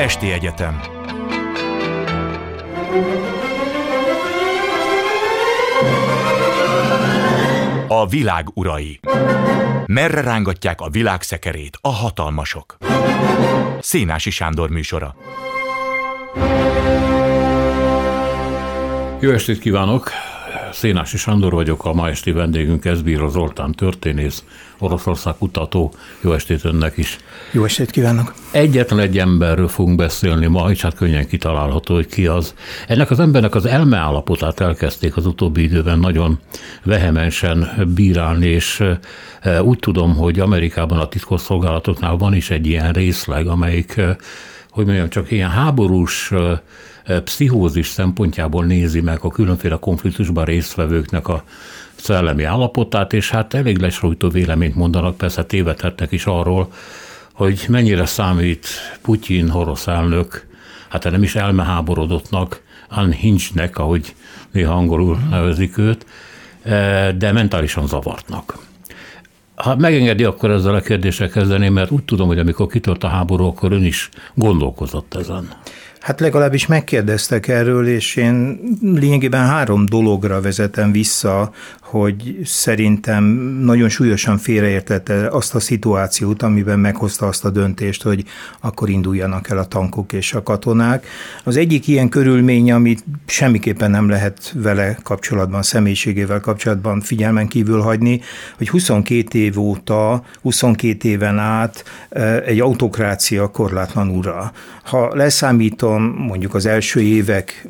Esti Egyetem A világ urai Merre rángatják a világ szekerét a hatalmasok? Szénási Sándor műsora Jó estét kívánok! Szénási Sándor vagyok, a ma esti vendégünk Ezbíró Zoltán történész, Oroszország kutató. Jó estét önnek is! Jó estét kívánok! Egyetlen egy emberről fogunk beszélni ma, és hát könnyen kitalálható, hogy ki az. Ennek az embernek az elmeállapotát elkezdték az utóbbi időben nagyon vehemensen bírálni, és e, úgy tudom, hogy Amerikában a titkosszolgálatoknál van is egy ilyen részleg, amelyik, e, hogy mondjam, csak ilyen háborús e, pszichózis szempontjából nézi meg a különféle konfliktusban résztvevőknek a szellemi állapotát, és hát elég lesújtó véleményt mondanak, persze tévedhetnek is arról, hogy mennyire számít Putyin orosz elnök, hát nem is elmeháborodottnak, unhingednek, ahogy néha angolul nevezik őt, de mentálisan zavartnak. Ha megengedi, akkor ezzel a kérdéssel kezdeném, mert úgy tudom, hogy amikor kitört a háború, akkor ön is gondolkozott ezen. Hát legalábbis megkérdeztek erről, és én lényegében három dologra vezetem vissza, hogy szerintem nagyon súlyosan félreértette azt a szituációt, amiben meghozta azt a döntést, hogy akkor induljanak el a tankok és a katonák. Az egyik ilyen körülmény, amit semmiképpen nem lehet vele kapcsolatban, személyiségével kapcsolatban figyelmen kívül hagyni, hogy 22 év óta, 22 éven át eh, egy autokrácia korlátlan ura. Ha leszámítom mondjuk az első évek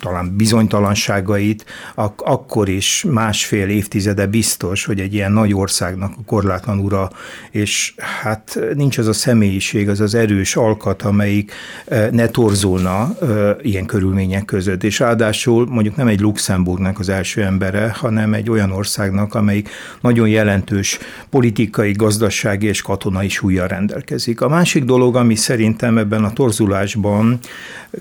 talán bizonytalanságait, ak- akkor is másfél évtizede biztos, hogy egy ilyen nagy országnak a korlátlan ura, és hát nincs az a személyiség, az az erős alkat, amelyik e, ne torzulna e, ilyen körülmények között. És ráadásul mondjuk nem egy Luxemburgnak az első embere, hanem egy olyan országnak, amelyik nagyon jelentős politikai, gazdasági és katonai súlya rendelkezik. A másik dolog, ami szerintem ebben a torzulásban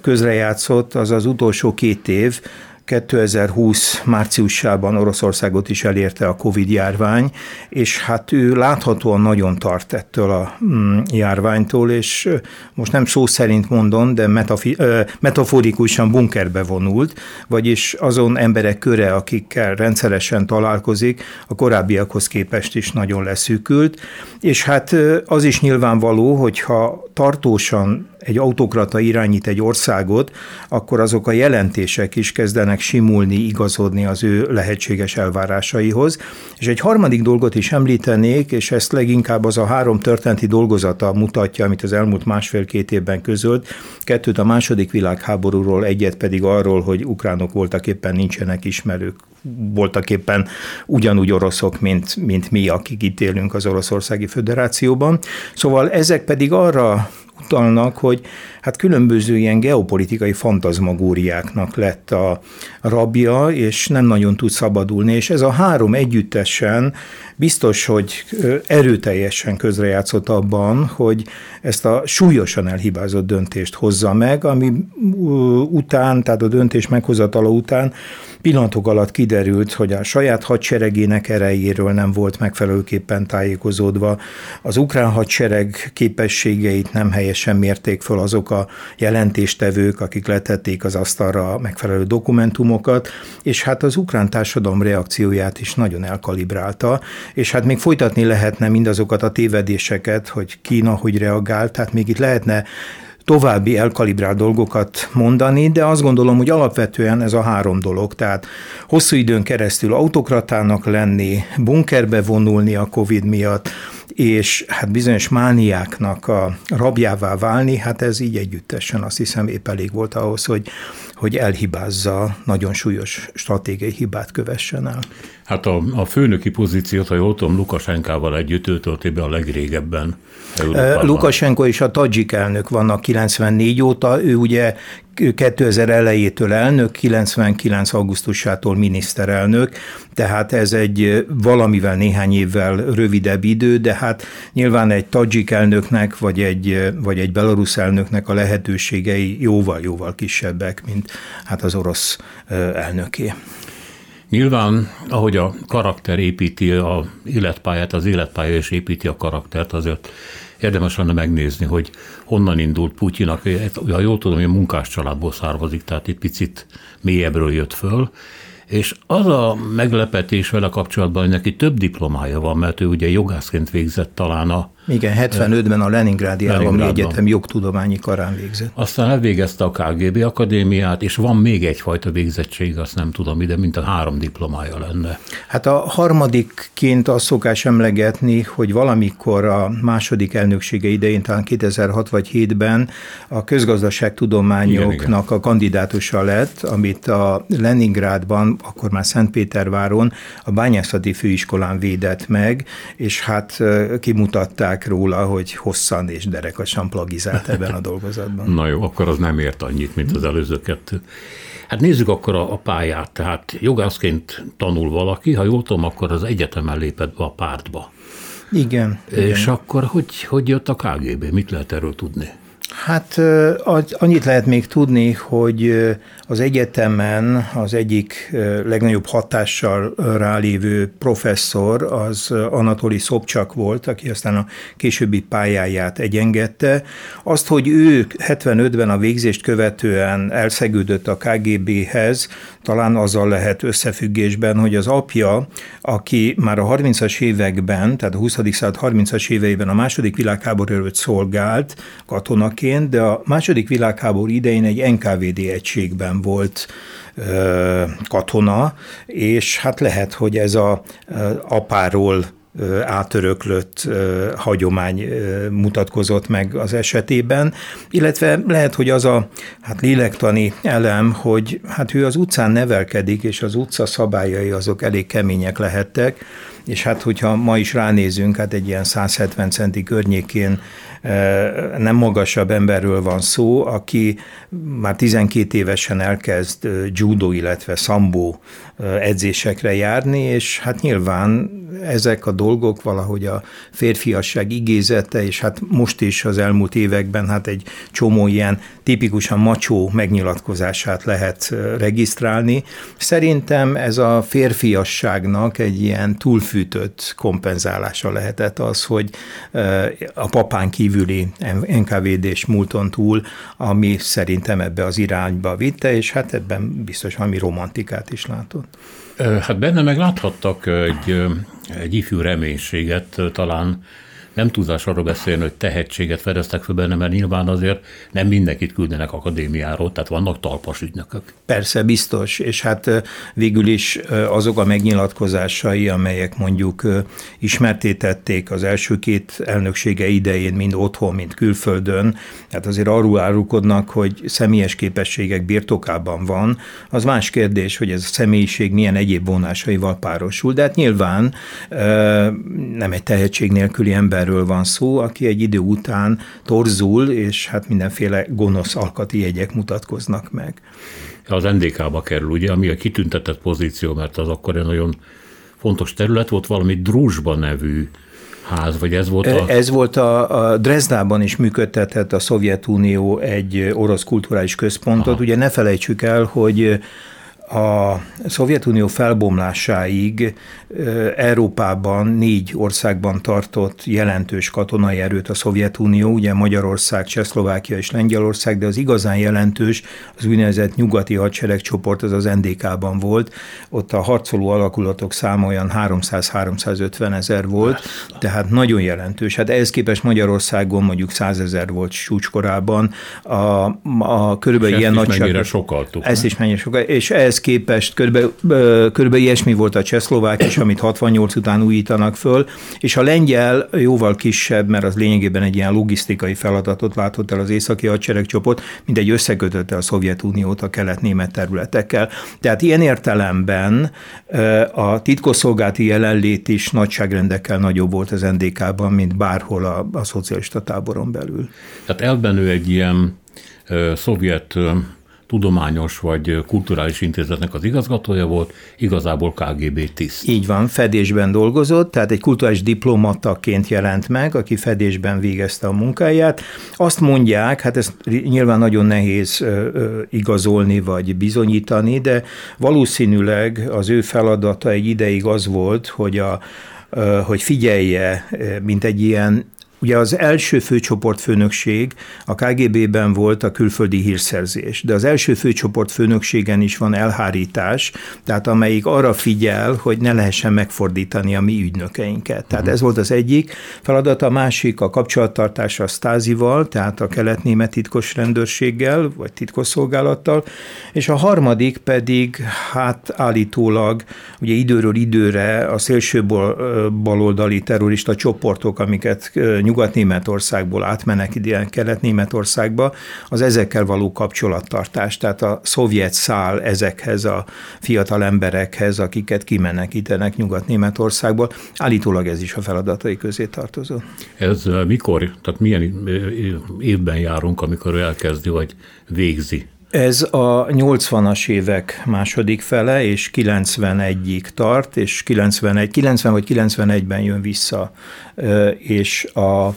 közrejátszott, az az utolsó utolsó két év, 2020 márciusában Oroszországot is elérte a Covid járvány, és hát ő láthatóan nagyon tart ettől a mm, járványtól, és most nem szó szerint mondom, de metafi, metaforikusan bunkerbe vonult, vagyis azon emberek köre, akikkel rendszeresen találkozik, a korábbiakhoz képest is nagyon leszűkült, és hát az is nyilvánvaló, hogyha tartósan egy autokrata irányít egy országot, akkor azok a jelentések is kezdenek simulni, igazodni az ő lehetséges elvárásaihoz. És egy harmadik dolgot is említenék, és ezt leginkább az a három történeti dolgozata mutatja, amit az elmúlt másfél-két évben közölt. Kettőt a második világháborúról, egyet pedig arról, hogy ukránok voltak éppen nincsenek ismerők voltak éppen ugyanúgy oroszok, mint, mint mi, akik itt élünk az Oroszországi Föderációban. Szóval ezek pedig arra utalnak, hogy hát különböző ilyen geopolitikai fantazmagóriáknak lett a rabja, és nem nagyon tud szabadulni, és ez a három együttesen biztos, hogy erőteljesen közrejátszott abban, hogy ezt a súlyosan elhibázott döntést hozza meg, ami után, tehát a döntés meghozatala után pillanatok alatt kiderült, hogy a saját hadseregének erejéről nem volt megfelelőképpen tájékozódva, az ukrán hadsereg képességeit nem helyesen mérték föl azok a jelentéstevők, akik letették az asztalra a megfelelő dokumentumokat, és hát az ukrán társadalom reakcióját is nagyon elkalibrálta, és hát még folytatni lehetne mindazokat a tévedéseket, hogy Kína hogy reagált, tehát még itt lehetne további elkalibrált dolgokat mondani, de azt gondolom, hogy alapvetően ez a három dolog, tehát hosszú időn keresztül autokratának lenni, bunkerbe vonulni a Covid miatt, és hát bizonyos mániáknak a rabjává válni, hát ez így együttesen azt hiszem épp elég volt ahhoz, hogy, hogy elhibázza, nagyon súlyos stratégiai hibát kövessen el. Hát a, a főnöki pozíciót, ha jól tudom, Lukasenkával együtt ő tölti be a legrégebben. Európában. Lukasenko és a Tadzsik elnök vannak 94 óta, ő ugye 2000 elejétől elnök, 99 augusztusától miniszterelnök, tehát ez egy valamivel néhány évvel rövidebb idő, de hát nyilván egy tadzsik elnöknek, vagy egy, vagy egy belarusz elnöknek a lehetőségei jóval-jóval kisebbek, mint hát az orosz elnöké. Nyilván, ahogy a karakter építi a életpályát, az életpálya is építi a karaktert, azért érdemes lenne megnézni, hogy honnan indult Putyinak. Ha jól tudom, hogy a munkás családból származik, tehát itt picit mélyebbről jött föl, és az a meglepetés vele kapcsolatban, hogy neki több diplomája van, mert ő ugye jogászként végzett talán a igen, 75-ben a Leningrádi Állami Egyetem jogtudományi karán végzett. Aztán elvégezte a KGB akadémiát, és van még egyfajta végzettség, azt nem tudom ide, mint a három diplomája lenne. Hát a harmadikként azt szokás emlegetni, hogy valamikor a második elnöksége idején, talán 2006 vagy 7-ben a közgazdaságtudományoknak igen, igen. a kandidátusa lett, amit a Leningrádban, akkor már Szentpéterváron a bányászati főiskolán védett meg, és hát kimutatták írták róla, hogy hosszan és derekasan plagizált ebben a dolgozatban. Na jó, akkor az nem ért annyit, mint az előző kettő. Hát nézzük akkor a, a pályát. Tehát jogászként tanul valaki, ha jól tudom, akkor az egyetemen lépett be a pártba. Igen. És igen. akkor hogy, hogy jött a KGB? Mit lehet erről tudni? Hát annyit lehet még tudni, hogy az egyetemen az egyik legnagyobb hatással rálévő professzor az Anatoli Szobcsak volt, aki aztán a későbbi pályáját egyengedte. Azt, hogy ő 75-ben a végzést követően elszegődött a KGB-hez, talán azzal lehet összefüggésben, hogy az apja, aki már a 30-as években, tehát a 20. század 30-as éveiben a második világháború előtt szolgált katonaként, de a második világháború idején egy NKVD egységben volt katona, és hát lehet, hogy ez a apáról átöröklött hagyomány mutatkozott meg az esetében, illetve lehet, hogy az a hát lélektani elem, hogy hát ő az utcán nevelkedik, és az utca szabályai azok elég kemények lehettek, és hát hogyha ma is ránézünk, hát egy ilyen 170 centi környékén nem magasabb emberről van szó, aki már 12 évesen elkezd judo, illetve szambó edzésekre járni, és hát nyilván ezek a dolgok valahogy a férfiasság igézete, és hát most is az elmúlt években hát egy csomó ilyen tipikusan macsó megnyilatkozását lehet regisztrálni. Szerintem ez a férfiasságnak egy ilyen túlfűtött kompenzálása lehetett az, hogy a papán kívüli NKVD-s múlton túl, ami szerintem ebbe az irányba vitte, és hát ebben biztos valami romantikát is látott. Hát benne meg láthattak egy, egy ifjú reménységet, talán nem tudás arról beszélni, hogy tehetséget fedeztek fel benne, mert nyilván azért nem mindenkit küldenek akadémiáról, tehát vannak talpas ügynökök. Persze, biztos, és hát végül is azok a megnyilatkozásai, amelyek mondjuk ismertétették az első két elnöksége idején, mind otthon, mind külföldön, hát azért arról árulkodnak, hogy személyes képességek birtokában van. Az más kérdés, hogy ez a személyiség milyen egyéb vonásaival párosul, de hát nyilván nem egy tehetség nélküli ember emberről van szó, aki egy idő után torzul, és hát mindenféle gonosz alkati jegyek mutatkoznak meg. Az NDK-ba kerül, ugye, ami a kitüntetett pozíció, mert az akkor egy nagyon fontos terület volt, valami Drúzsba nevű ház, vagy ez volt a... Ez volt a, a Dresdában is működtetett a Szovjetunió egy orosz kulturális központot. Aha. Ugye ne felejtsük el, hogy a Szovjetunió felbomlásáig Európában négy országban tartott jelentős katonai erőt a Szovjetunió, ugye Magyarország, Csehszlovákia és Lengyelország, de az igazán jelentős az úgynevezett nyugati hadseregcsoport, az az NDK-ban volt. Ott a harcoló alakulatok száma olyan 300-350 ezer volt, tehát nagyon jelentős. Hát ehhez képest Magyarországon mondjuk 100 ezer volt csúcskorában. A, a körülbelül és ilyen nagyság. sokaltuk. Ezt is mennyire sokkal. És ehhez képest körülbelül, körülbelül ilyesmi volt a csehszlovák amit 68 után újítanak föl, és a lengyel jóval kisebb, mert az lényegében egy ilyen logisztikai feladatot látott el az északi hadseregcsoport, mint egy összekötötte a Szovjetuniót a kelet-német területekkel. Tehát ilyen értelemben a titkosszolgálati jelenlét is nagyságrendekkel nagyobb volt az NDK-ban, mint bárhol a, a szocialista táboron belül. Tehát elbenő egy ilyen szovjet tudományos vagy kulturális intézetnek az igazgatója volt, igazából KGB tiszt. Így van, fedésben dolgozott, tehát egy kulturális diplomataként jelent meg, aki fedésben végezte a munkáját. Azt mondják, hát ezt nyilván nagyon nehéz igazolni vagy bizonyítani, de valószínűleg az ő feladata egy ideig az volt, hogy a hogy figyelje, mint egy ilyen Ugye az első főcsoportfőnökség a KGB-ben volt a külföldi hírszerzés, de az első főcsoportfőnökségen is van elhárítás, tehát amelyik arra figyel, hogy ne lehessen megfordítani a mi ügynökeinket. Tehát uh-huh. ez volt az egyik feladat, a másik a kapcsolattartás a Stázival, tehát a kelet-német titkos rendőrséggel, vagy titkosszolgálattal, és a harmadik pedig, hát állítólag, ugye időről időre a szélső baloldali terrorista csoportok, amiket Nyugat-Németországból átmenek ide Kelet-Németországba, az ezekkel való kapcsolattartás, tehát a szovjet szál ezekhez a fiatal emberekhez, akiket kimenekítenek Nyugat-Németországból. Állítólag ez is a feladatai közé tartozó. Ez mikor, tehát milyen évben járunk, amikor elkezdi, vagy végzi ez a 80-as évek második fele, és 91-ig tart, és 91, 90 vagy 91-ben jön vissza, és a,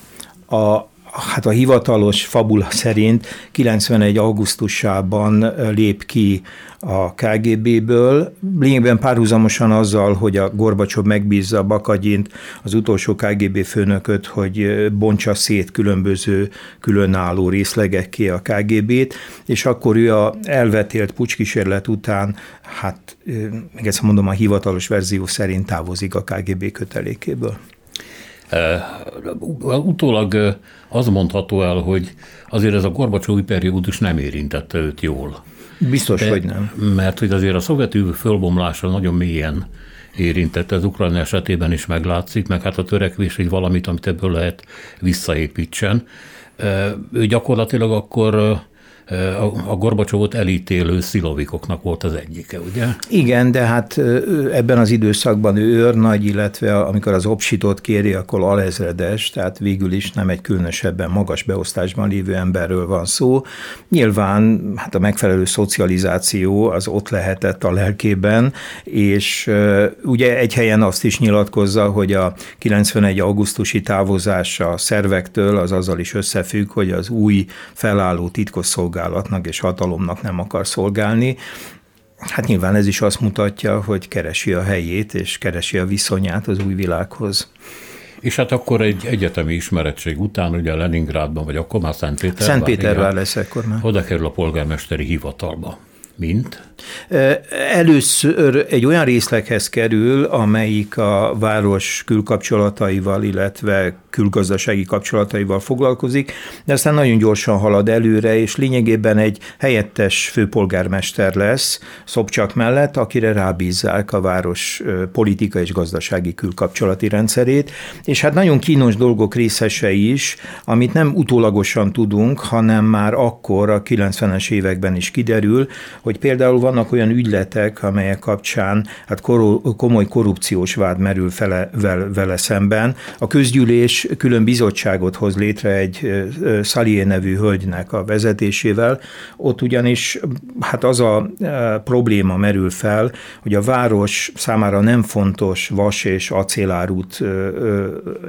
a, hát a hivatalos fabula szerint 91. augusztusában lép ki a KGB-ből, lényegben párhuzamosan azzal, hogy a Gorbacsov megbízza Bakagyint, az utolsó KGB főnököt, hogy bontsa szét különböző különálló részlegekké a KGB-t, és akkor ő a elvetélt pucskísérlet után, hát még ezt mondom, a hivatalos verzió szerint távozik a KGB kötelékéből. Utólag az mondható el, hogy azért ez a Gorbacsovi periódus nem érintette őt jól. Biztos, De, hogy nem. Mert hogy azért a szovjet fölbomlása nagyon mélyen érintette, az Ukrajna esetében is meglátszik, meg hát a törekvés, hogy valamit, amit ebből lehet visszaépítsen. Ő gyakorlatilag akkor a Gorbacsovot elítélő szilovikoknak volt az egyike, ugye? Igen, de hát ebben az időszakban ő őrnagy, illetve amikor az obsitot kéri, akkor alezredes, tehát végül is nem egy különösebben magas beosztásban lévő emberről van szó. Nyilván hát a megfelelő szocializáció az ott lehetett a lelkében, és ugye egy helyen azt is nyilatkozza, hogy a 91. augusztusi távozása a szervektől az azzal is összefügg, hogy az új felálló titkosszolgálat szolgálatnak és hatalomnak nem akar szolgálni. Hát nyilván ez is azt mutatja, hogy keresi a helyét és keresi a viszonyát az új világhoz. És hát akkor egy egyetemi ismerettség után, ugye Leningrádban, vagy akkor már Szentpétervár. Szentpétervár lesz ekkor már. Oda kerül a polgármesteri hivatalba. Mint? Először egy olyan részleghez kerül, amelyik a város külkapcsolataival, illetve külgazdasági kapcsolataival foglalkozik, de aztán nagyon gyorsan halad előre, és lényegében egy helyettes főpolgármester lesz Szobcsak mellett, akire rábízzák a város politika és gazdasági külkapcsolati rendszerét, és hát nagyon kínos dolgok részese is, amit nem utólagosan tudunk, hanem már akkor a 90-es években is kiderül, hogy például vannak olyan ügyletek, amelyek kapcsán hát komoly korrupciós vád merül fele, vele szemben. A közgyűlés külön bizottságot hoz létre egy Szalié nevű hölgynek a vezetésével. Ott ugyanis hát az a probléma merül fel, hogy a város számára nem fontos vas és acélárút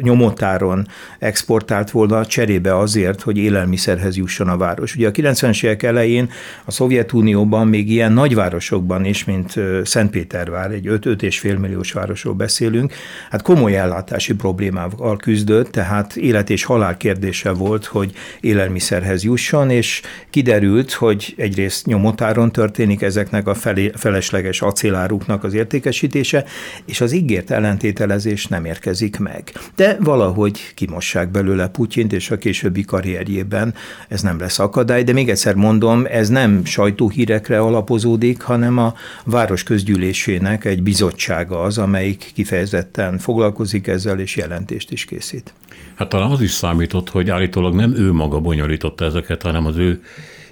nyomotáron exportált volna cserébe azért, hogy élelmiszerhez jusson a város. Ugye a 90-es évek elején a Szovjetunióban még ilyen nagyvárosokban is, mint Szentpétervár, egy 5-5,5 milliós városról beszélünk, hát komoly ellátási problémával küzdött, tehát élet és halál kérdése volt, hogy élelmiszerhez jusson, és kiderült, hogy egyrészt nyomotáron történik ezeknek a felesleges acéláruknak az értékesítése, és az ígért ellentételezés nem érkezik meg. De valahogy kimossák belőle Putyint, és a későbbi karrierjében ez nem lesz akadály, de még egyszer mondom, ez nem sajtóhírekre alapozódik, hanem a város közgyűlésének egy bizottsága az, amelyik kifejezetten foglalkozik ezzel, és jelentést is készít. Hát talán az is számított, hogy állítólag nem ő maga bonyolította ezeket, hanem az ő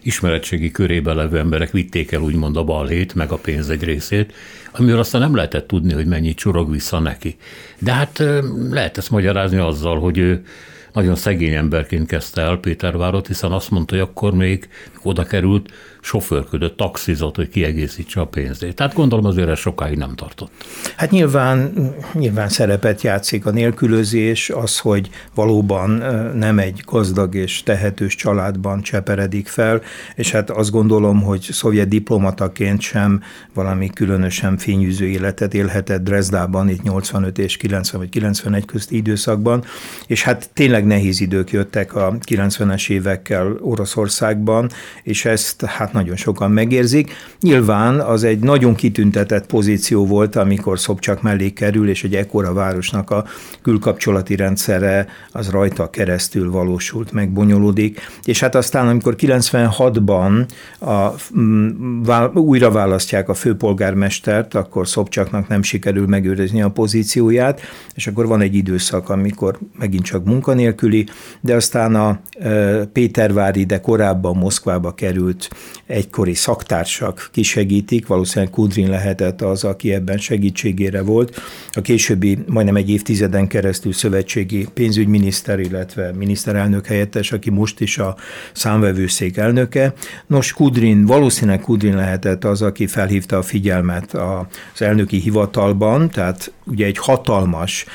ismeretségi körébe levő emberek vitték el úgymond a balhét, meg a pénz egy részét, amiről aztán nem lehetett tudni, hogy mennyit csorog vissza neki. De hát lehet ezt magyarázni azzal, hogy ő nagyon szegény emberként kezdte el Pétervárot, hiszen azt mondta, hogy akkor még oda került, sofőrködött, taxizott, hogy kiegészítse a pénzét. Tehát gondolom azért ez sokáig nem tartott. Hát nyilván, nyilván szerepet játszik a nélkülözés, az, hogy valóban nem egy gazdag és tehetős családban cseperedik fel, és hát azt gondolom, hogy szovjet diplomataként sem valami különösen fényűző életet élhetett Dresdában itt 85 és 90 vagy 91 közti időszakban, és hát tényleg nehéz idők jöttek a 90-es évekkel Oroszországban, és ezt hát nagyon sokan megérzik. Nyilván az egy nagyon kitüntetett pozíció volt, amikor Szobcsak mellé kerül, és egy ekkora városnak a külkapcsolati rendszere az rajta keresztül valósult meg, bonyolódik. És hát aztán, amikor 96-ban a, mm, újra választják a főpolgármestert, akkor Szobcsaknak nem sikerül megőrizni a pozícióját, és akkor van egy időszak, amikor megint csak munkanélküli, de aztán a e, Pétervári, de korábban Moszkvába került egykori szaktársak kisegítik, valószínűleg Kudrin lehetett az, aki ebben segítségére volt. A későbbi majdnem egy évtizeden keresztül szövetségi pénzügyminiszter, illetve miniszterelnök helyettes, aki most is a számvevőszék elnöke. Nos, Kudrin, valószínűleg Kudrin lehetett az, aki felhívta a figyelmet az elnöki hivatalban, tehát ugye egy hatalmas,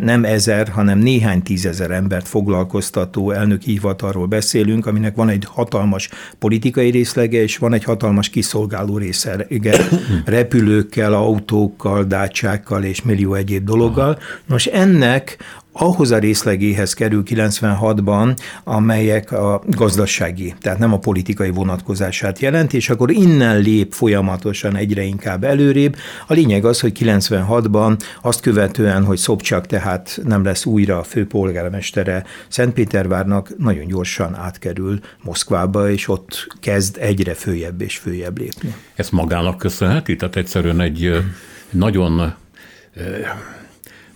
nem ezer, hanem néhány tízezer embert foglalkoztató elnöki hivatalról beszélünk, aminek van egy hatalmas politikai részlege, és van egy hatalmas kiszolgáló részlege, repülőkkel, autókkal, dácsákkal és millió egyéb dologgal. Nos, ennek ahhoz a részlegéhez kerül 96-ban, amelyek a gazdasági, tehát nem a politikai vonatkozását jelent, és akkor innen lép folyamatosan egyre inkább előrébb. A lényeg az, hogy 96-ban azt követően, hogy Szobcsak tehát nem lesz újra a főpolgármestere Szentpétervárnak, nagyon gyorsan átkerül Moszkvába, és ott kezd egyre följebb és följebb lépni. Ezt magának köszönheti? Tehát egyszerűen egy nagyon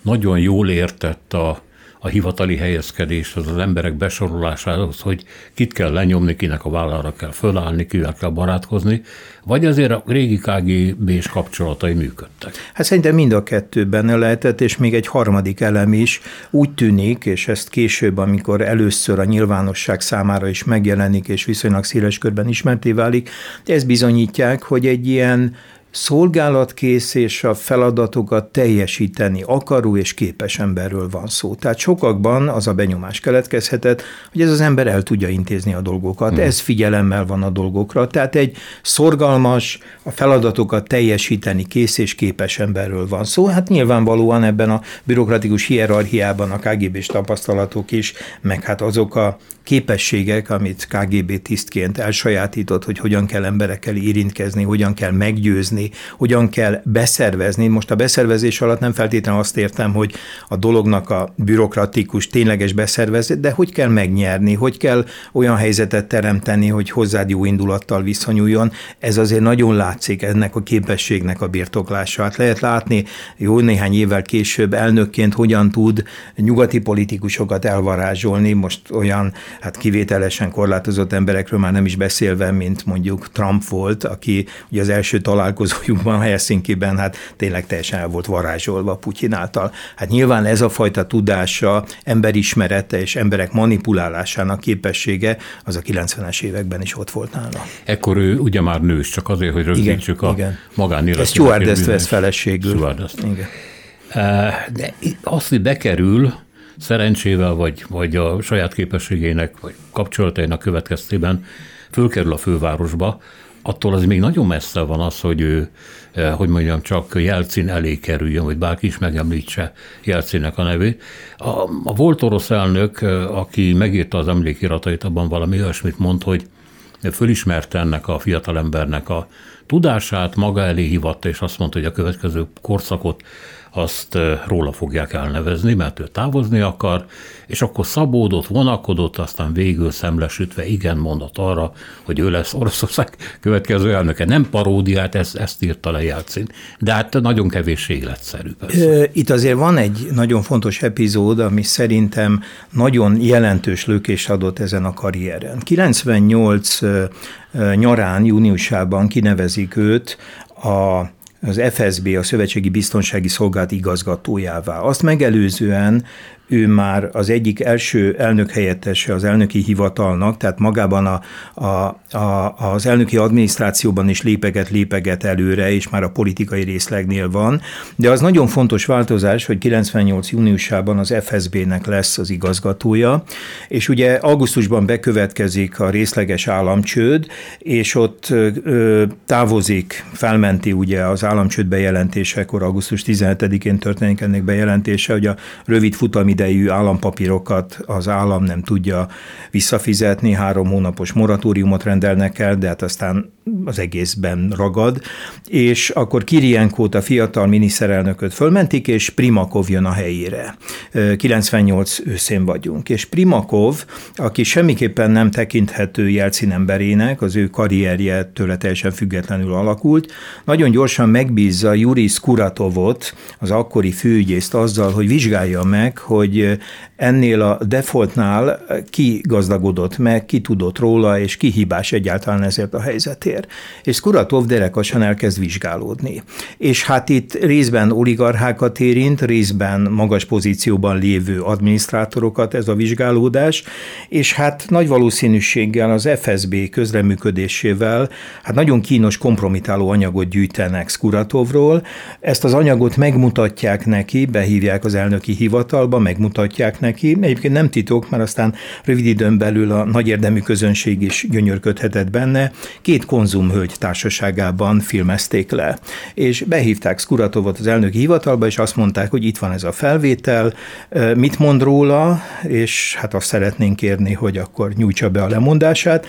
nagyon jól értett a, a hivatali helyezkedés, az az emberek besorolásához, hogy kit kell lenyomni, kinek a vállára kell fölállni, kivel kell barátkozni, vagy azért a régi kgb és kapcsolatai működtek? Hát szerintem mind a kettő benne lehetett, és még egy harmadik elem is úgy tűnik, és ezt később, amikor először a nyilvánosság számára is megjelenik, és viszonylag széles körben ismerté válik, ez bizonyítják, hogy egy ilyen szolgálatkész és a feladatokat teljesíteni akaró és képes emberről van szó. Tehát sokakban az a benyomás keletkezhetett, hogy ez az ember el tudja intézni a dolgokat, hmm. ez figyelemmel van a dolgokra. Tehát egy szorgalmas, a feladatokat teljesíteni kész és képes emberről van szó. Hát nyilvánvalóan ebben a bürokratikus hierarchiában a KGB-s tapasztalatok is, meg hát azok a képességek, amit KGB tisztként elsajátított, hogy hogyan kell emberekkel érintkezni, hogyan kell meggyőzni, hogyan kell beszervezni. Most a beszervezés alatt nem feltétlenül azt értem, hogy a dolognak a bürokratikus, tényleges beszervezés, de hogy kell megnyerni, hogy kell olyan helyzetet teremteni, hogy hozzád jó indulattal viszonyuljon. Ez azért nagyon látszik ennek a képességnek a birtoklása. Hát lehet látni jó néhány évvel később elnökként hogyan tud nyugati politikusokat elvarázsolni, most olyan hát kivételesen korlátozott emberekről már nem is beszélve, mint mondjuk Trump volt, aki ugye az első találkozójukban Helsinki-ben hát tényleg teljesen el volt varázsolva Putyin által. Hát nyilván ez a fajta tudása, emberismerete és emberek manipulálásának képessége az a 90-es években is ott volt nála. Ekkor ő ugye már nős, csak azért, hogy rögzítsük a magánéletet. Ez Stuart vesz feleségül. Igen. De azt, hogy bekerül, szerencsével, vagy, vagy a saját képességének, vagy kapcsolatainak következtében fölkerül a fővárosba, attól az még nagyon messze van az, hogy ő, eh, hogy mondjam, csak Jelcin elé kerüljön, vagy bárki is megemlítse Jelcinnek a nevét. A, a volt orosz elnök, eh, aki megírta az emlékiratait, abban valami olyasmit mond, hogy fölismerte ennek a fiatalembernek a tudását, maga elé hivatta, és azt mondta, hogy a következő korszakot azt róla fogják elnevezni, mert ő távozni akar, és akkor szabódott, vonakodott, aztán végül szemlesütve igen mondott arra, hogy ő lesz Oroszország következő elnöke. Nem paródiát, ezt, ezt írta le Jelcin, de hát nagyon kevés életszerű. Persze. Itt azért van egy nagyon fontos epizód, ami szerintem nagyon jelentős lökés adott ezen a karrieren. 98 nyarán, júniusában kinevezik őt a az FSB, a Szövetségi Biztonsági Szolgálat igazgatójává. Azt megelőzően ő már az egyik első elnök helyettese az elnöki hivatalnak, tehát magában a, a, a, az elnöki adminisztrációban is lépeget, lépeget előre, és már a politikai részlegnél van. De az nagyon fontos változás, hogy 98. júniusában az FSB-nek lesz az igazgatója, és ugye augusztusban bekövetkezik a részleges államcsőd, és ott ö, távozik, felmenti ugye az államcsőd bejelentésekor, augusztus 17-én történik ennek bejelentése, hogy a rövid futalmi idejű állampapírokat az állam nem tudja visszafizetni, három hónapos moratóriumot rendelnek el, de hát aztán az egészben ragad, és akkor Kirienkót, a fiatal miniszterelnököt fölmentik, és Primakov jön a helyére. 98 őszén vagyunk. És Primakov, aki semmiképpen nem tekinthető Jelcin emberének, az ő karrierje tőle teljesen függetlenül alakult, nagyon gyorsan megbízza Juri Skuratovot, az akkori főügyészt azzal, hogy vizsgálja meg, hogy ennél a defaultnál ki gazdagodott meg, ki tudott róla, és ki hibás egyáltalán ezért a helyzetért. És Skuratov derekasan elkezd vizsgálódni. És hát itt részben oligarchákat érint, részben magas pozícióban lévő adminisztrátorokat ez a vizsgálódás, és hát nagy valószínűséggel az FSB közreműködésével hát nagyon kínos kompromitáló anyagot gyűjtenek Skuratovról. Ezt az anyagot megmutatják neki, behívják az elnöki hivatalba, megmutatják neki. Egyébként nem titok, mert aztán rövid időn belül a nagy érdemű közönség is gyönyörködhetett benne. Két konzumhölgy társaságában filmezték le, és behívták Skuratovot az elnöki hivatalba, és azt mondták, hogy itt van ez a felvétel, mit mond róla, és hát azt szeretnénk kérni, hogy akkor nyújtsa be a lemondását.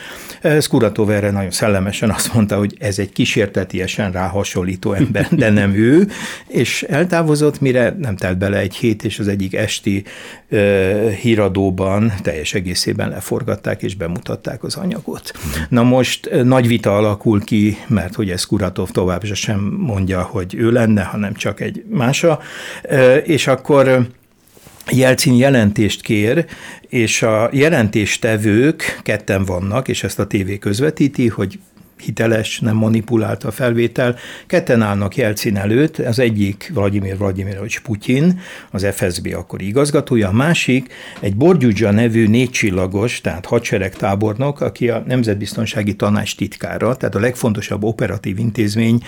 Skuratov erre nagyon szellemesen azt mondta, hogy ez egy kísértetiesen ráhasonlító ember, de nem ő, és eltávozott, mire nem telt bele egy hét, és az egyik esti híradóban teljes egészében leforgatták és bemutatták az anyagot. Na most nagy vita alakul ki, mert hogy ez Kuratov tovább sem mondja, hogy ő lenne, hanem csak egy mása, és akkor Jelcin jelentést kér, és a jelentéstevők ketten vannak, és ezt a tévé közvetíti, hogy hiteles, nem manipulált a felvétel. Ketten állnak Jelcin előtt, az egyik Vladimir Vladimirovics Putyin, az FSB akkor igazgatója, a másik egy Borgyudzsa nevű négycsillagos, tehát hadseregtábornok, aki a Nemzetbiztonsági Tanács titkára, tehát a legfontosabb operatív intézmény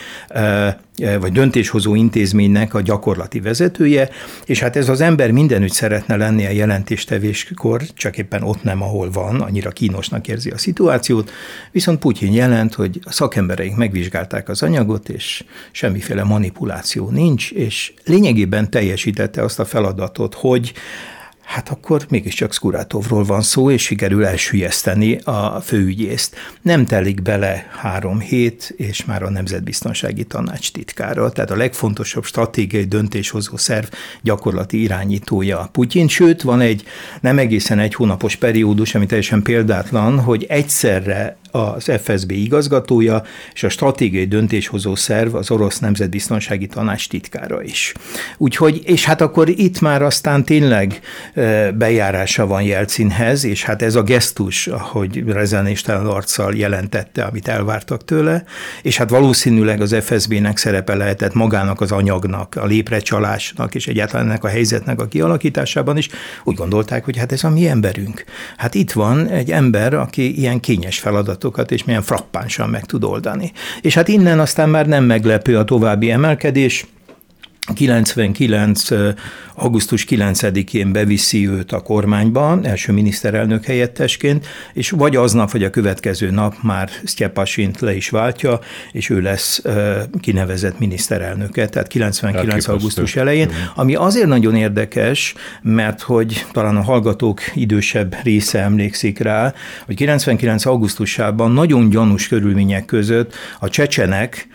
vagy döntéshozó intézménynek a gyakorlati vezetője, és hát ez az ember mindenütt szeretne lenni a jelentéstevéskor, csak éppen ott nem, ahol van, annyira kínosnak érzi a szituációt, viszont Putyin jelent, hogy a szakembereink megvizsgálták az anyagot, és semmiféle manipuláció nincs, és lényegében teljesítette azt a feladatot, hogy hát akkor mégiscsak Skurátovról van szó, és sikerül elsüllyeszteni a főügyészt. Nem telik bele három hét, és már a Nemzetbiztonsági Tanács titkára, tehát a legfontosabb stratégiai döntéshozó szerv gyakorlati irányítója Putyin, sőt van egy nem egészen egy hónapos periódus, ami teljesen példátlan, hogy egyszerre az FSB igazgatója és a stratégiai döntéshozó szerv az orosz nemzetbiztonsági tanács titkára is. Úgyhogy, és hát akkor itt már aztán tényleg bejárása van Jelcinhez, és hát ez a gesztus, hogy rezenéstelen arccal jelentette, amit elvártak tőle, és hát valószínűleg az FSB-nek szerepe lehetett magának az anyagnak, a léprecsalásnak, és egyáltalán ennek a helyzetnek a kialakításában is, úgy gondolták, hogy hát ez a mi emberünk. Hát itt van egy ember, aki ilyen kényes feladatokat, és milyen frappánsan meg tud oldani. És hát innen aztán már nem meglepő a további emelkedés, 99. augusztus 9-én beviszi őt a kormányba, első miniszterelnök helyettesként, és vagy aznap, vagy a következő nap már Sztyepasint le is váltja, és ő lesz kinevezett miniszterelnöke, tehát 99. Elképesztő. augusztus elején, ami azért nagyon érdekes, mert hogy talán a hallgatók idősebb része emlékszik rá, hogy 99. augusztusában nagyon gyanús körülmények között a csecsenek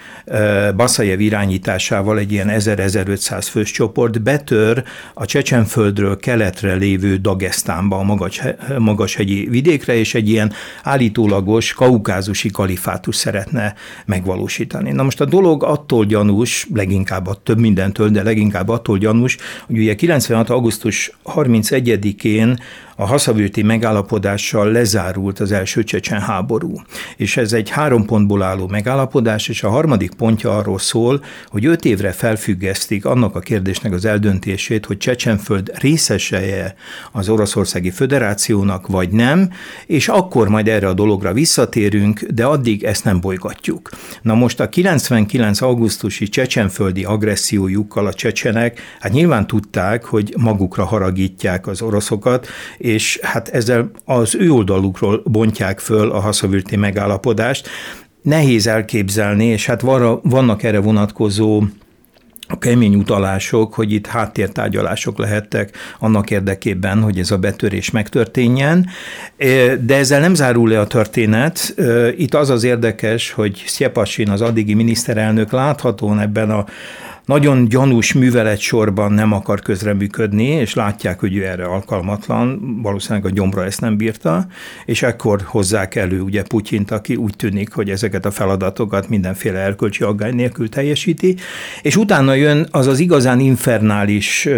Baszajev irányításával egy ilyen 1000 1500 fős csoport betör a Csecsenföldről keletre lévő Dagestánba, a magas, magashegyi vidékre, és egy ilyen állítólagos kaukázusi kalifátus szeretne megvalósítani. Na most a dolog attól gyanús, leginkább a több mindentől, de leginkább attól gyanús, hogy ugye 96. augusztus 31-én a haszavőti megállapodással lezárult az első csecsen háború. És ez egy három pontból álló megállapodás, és a harmadik pontja arról szól, hogy öt évre felfüggesztik annak a kérdésnek az eldöntését, hogy Csecsenföld részeseje az Oroszországi Föderációnak, vagy nem, és akkor majd erre a dologra visszatérünk, de addig ezt nem bolygatjuk. Na most a 99. augusztusi csecsenföldi agressziójukkal a csecsenek, hát nyilván tudták, hogy magukra haragítják az oroszokat, és hát ezzel az ő oldalukról bontják föl a haszavürti megállapodást. Nehéz elképzelni, és hát vannak erre vonatkozó a kemény utalások, hogy itt háttértárgyalások lehettek annak érdekében, hogy ez a betörés megtörténjen. De ezzel nem zárul le a történet. Itt az az érdekes, hogy Szjepasin, az addigi miniszterelnök láthatóan ebben a nagyon gyanús művelet sorban nem akar közreműködni, és látják, hogy ő erre alkalmatlan, valószínűleg a gyomra ezt nem bírta, és ekkor hozzák elő ugye Putyint, aki úgy tűnik, hogy ezeket a feladatokat mindenféle erkölcsi aggály nélkül teljesíti, és utána jön az az igazán infernális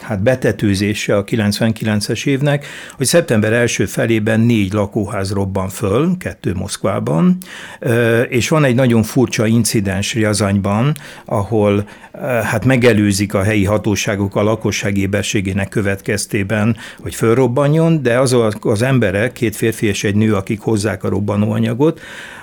hát betetőzése a 99-es évnek, hogy szeptember első felében négy lakóház robban föl, kettő Moszkvában, és van egy nagyon furcsa incidens Riazanyban, ahol hát megelőzik a helyi hatóságok a lakosság éberségének következtében, hogy fölrobbanjon, de azok az emberek, két férfi és egy nő, akik hozzák a robbanóanyagot,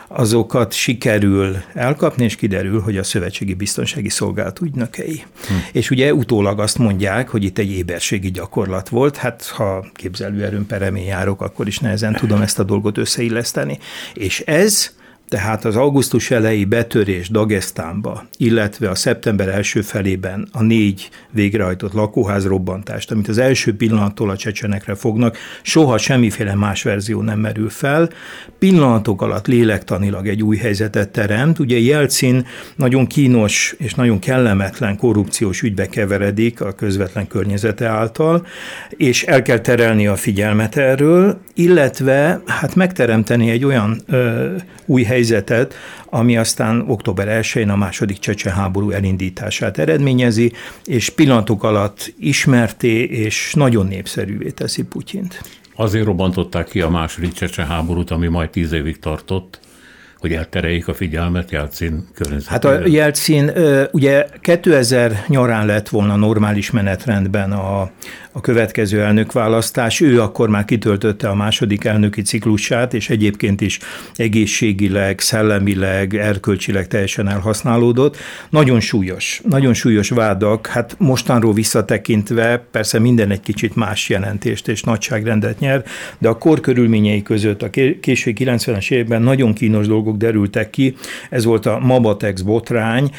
azokat sikerül elkapni, és kiderül, hogy a Szövetségi Biztonsági Szolgálat ügynökei. Hm. És ugye utólag azt mondják, hogy itt egy éberségi gyakorlat volt, hát ha képzelőerőn peremén járok, akkor is nehezen tudom ezt a dolgot összeilleszteni. És ez tehát az augusztus elejé betörés Dagestánba, illetve a szeptember első felében a négy végrehajtott lakóház robbantást, amit az első pillanattól a csecsenekre fognak, soha semmiféle más verzió nem merül fel. Pillanatok alatt lélektanilag egy új helyzetet teremt. Ugye Jelcin nagyon kínos és nagyon kellemetlen korrupciós ügybe keveredik a közvetlen környezete által, és el kell terelni a figyelmet erről, illetve hát megteremteni egy olyan ö, új helyzetet, helyzetet, ami aztán október 1-én a második csecsen háború elindítását eredményezi, és pillanatok alatt ismerté és nagyon népszerűvé teszi Putyint. Azért robbantották ki a második csecsen háborút, ami majd tíz évig tartott, hogy eltereljék a figyelmet Jelcin környezetében? Hát a Jelcin ugye 2000 nyarán lett volna normális menetrendben a, a következő elnökválasztás. Ő akkor már kitöltötte a második elnöki ciklusát, és egyébként is egészségileg, szellemileg, erkölcsileg teljesen elhasználódott. Nagyon súlyos, nagyon súlyos vádak, hát mostanról visszatekintve persze minden egy kicsit más jelentést és nagyságrendet nyer, de a kor körülményei között a késő 90-es években nagyon kínos dolgok derültek ki. Ez volt a Mabatex botrány,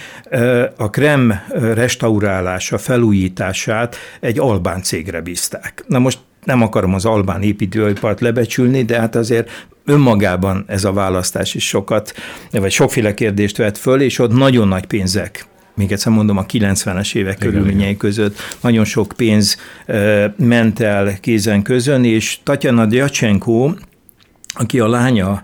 a Krem restaurálása, felújítását egy albán cég cégre bízták. Na most nem akarom az albán építőipart lebecsülni, de hát azért önmagában ez a választás is sokat, vagy sokféle kérdést vett föl, és ott nagyon nagy pénzek még egyszer mondom, a 90-es évek Igen, körülményei között nagyon sok pénz ment el kézen közön, és Tatjana Dyachenko, aki a lánya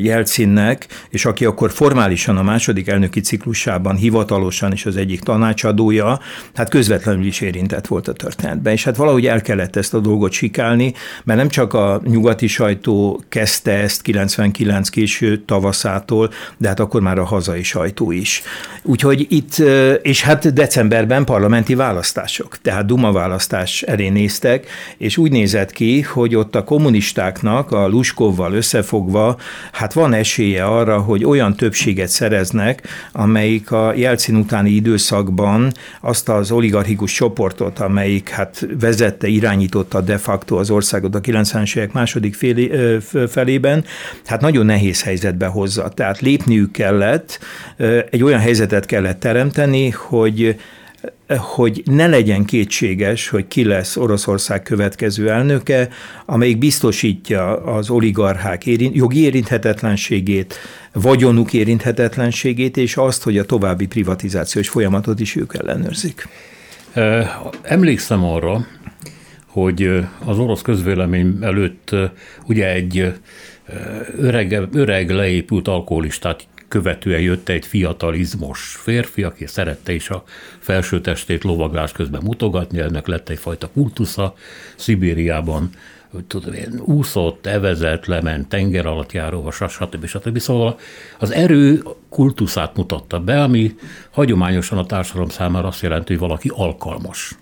Jelcinnek, és aki akkor formálisan a második elnöki ciklusában hivatalosan is az egyik tanácsadója, hát közvetlenül is érintett volt a történetben. És hát valahogy el kellett ezt a dolgot sikálni, mert nem csak a nyugati sajtó kezdte ezt 99 késő tavaszától, de hát akkor már a hazai sajtó is. Úgyhogy itt, és hát decemberben parlamenti választások, tehát Duma választás elé néztek, és úgy nézett ki, hogy ott a kommunistáknak, a Luskov Moskovval összefogva, hát van esélye arra, hogy olyan többséget szereznek, amelyik a Jelcin utáni időszakban azt az oligarchikus csoportot, amelyik hát vezette, irányította de facto az országot a 90-es évek második féli, felében, hát nagyon nehéz helyzetbe hozza. Tehát lépniük kellett, egy olyan helyzetet kellett teremteni, hogy hogy ne legyen kétséges, hogy ki lesz Oroszország következő elnöke, amelyik biztosítja az oligarchák érint, jogi érinthetetlenségét, vagyonuk érinthetetlenségét, és azt, hogy a további privatizációs folyamatot is ők ellenőrzik. Emlékszem arra, hogy az orosz közvélemény előtt ugye egy öreg, öreg leépült alkoholistát követően jött egy fiatalizmos férfi, aki szerette is a felső testét lovaglás közben mutogatni, ennek lett egyfajta kultusza Szibériában, tudom én, úszott, evezett, lement, tenger alatt járóva, stb. stb. Szóval az erő kultuszát mutatta be, ami hagyományosan a társadalom számára azt jelenti, hogy valaki alkalmas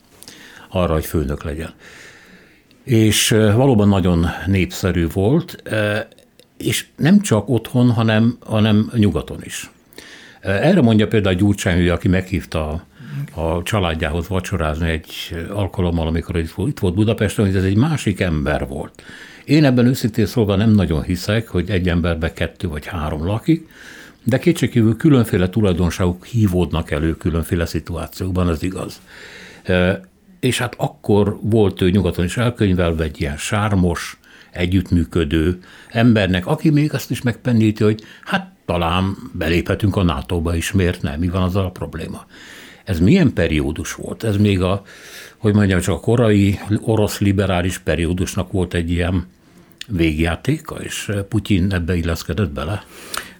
arra, hogy főnök legyen. És valóban nagyon népszerű volt és nem csak otthon, hanem, hanem nyugaton is. Erre mondja például Gyurcsány, aki meghívta a családjához vacsorázni egy alkalommal, amikor itt volt Budapesten, hogy ez egy másik ember volt. Én ebben őszintén szólva nem nagyon hiszek, hogy egy emberben kettő vagy három lakik, De kétségkívül különféle tulajdonságok hívódnak elő különféle szituációkban, ez igaz. És hát akkor volt ő nyugaton is elkönyvelve egy ilyen sármos, együttműködő embernek, aki még azt is megpenníti, hogy hát talán beléphetünk a NATO-ba is, miért nem, mi van az a probléma. Ez milyen periódus volt? Ez még a, hogy mondjam, csak a korai orosz liberális periódusnak volt egy ilyen végjátéka, és Putyin ebbe illeszkedett bele?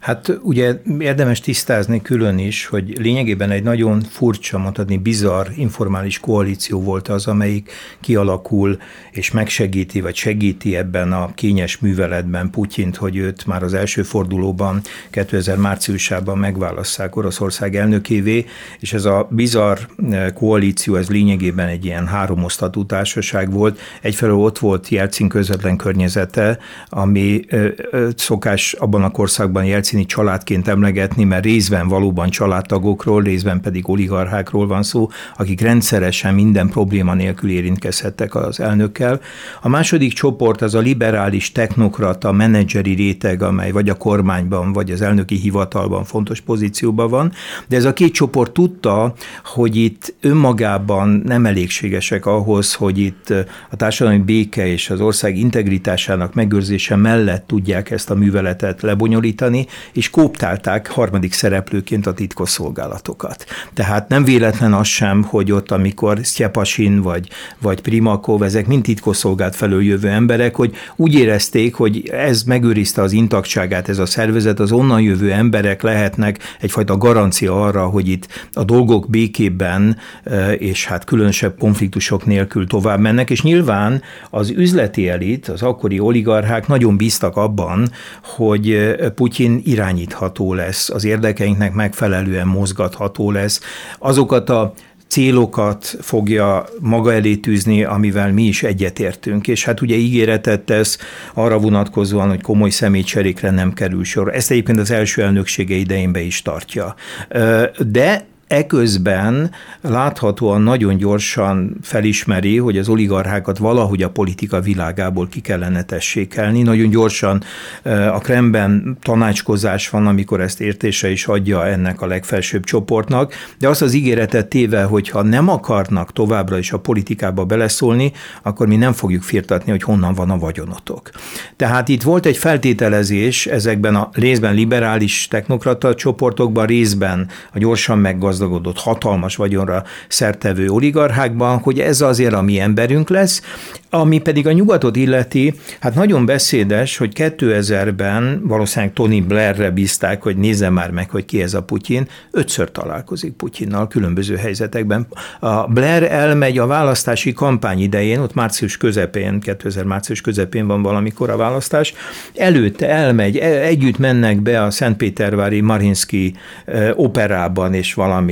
Hát ugye érdemes tisztázni külön is, hogy lényegében egy nagyon furcsa, mondhatni bizarr, informális koalíció volt az, amelyik kialakul és megsegíti, vagy segíti ebben a kényes műveletben Putyint, hogy őt már az első fordulóban 2000 márciusában megválasszák Oroszország elnökévé, és ez a bizarr eh, koalíció, ez lényegében egy ilyen háromosztatú társaság volt. Egyfelől ott volt Jelcin közvetlen környezete, ami eh, eh, szokás abban a korszakban Jelcin helyszíni családként emlegetni, mert részben valóban családtagokról, részben pedig oligarchákról van szó, akik rendszeresen minden probléma nélkül érintkezhettek az elnökkel. A második csoport az a liberális technokrata, menedzseri réteg, amely vagy a kormányban, vagy az elnöki hivatalban fontos pozícióban van, de ez a két csoport tudta, hogy itt önmagában nem elégségesek ahhoz, hogy itt a társadalmi béke és az ország integritásának megőrzése mellett tudják ezt a műveletet lebonyolítani, és kóptálták harmadik szereplőként a titkosszolgálatokat. Tehát nem véletlen az sem, hogy ott, amikor Sztyepasin vagy, vagy Primakov, ezek mind titkosszolgált felől jövő emberek, hogy úgy érezték, hogy ez megőrizte az intaktságát, ez a szervezet, az onnan jövő emberek lehetnek egyfajta garancia arra, hogy itt a dolgok békében e, és hát különösebb konfliktusok nélkül tovább mennek, és nyilván az üzleti elit, az akkori oligarchák nagyon bíztak abban, hogy e, Putyin irányítható lesz, az érdekeinknek megfelelően mozgatható lesz. Azokat a célokat fogja maga elé tűzni, amivel mi is egyetértünk. És hát ugye ígéretet tesz arra vonatkozóan, hogy komoly személycserékre nem kerül sor. Ezt egyébként az első elnöksége idején be is tartja. De Eközben láthatóan nagyon gyorsan felismeri, hogy az oligarchákat valahogy a politika világából ki kellene tessékelni. Nagyon gyorsan a Kremben tanácskozás van, amikor ezt értése is adja ennek a legfelsőbb csoportnak, de azt az ígéretet téve, hogy ha nem akarnak továbbra is a politikába beleszólni, akkor mi nem fogjuk firtatni, hogy honnan van a vagyonotok. Tehát itt volt egy feltételezés ezekben a részben liberális technokrata csoportokban, részben a gyorsan meggazdagodott meggazdagodott, hatalmas vagyonra szertevő oligarchákban, hogy ez azért a mi emberünk lesz, ami pedig a nyugatot illeti, hát nagyon beszédes, hogy 2000-ben valószínűleg Tony Blairre bízták, hogy nézze már meg, hogy ki ez a Putyin, ötször találkozik Putyinnal különböző helyzetekben. A Blair elmegy a választási kampány idején, ott március közepén, 2000 március közepén van valamikor a választás, előtte elmegy, e, együtt mennek be a Szentpétervári Marinski e, operában, és valami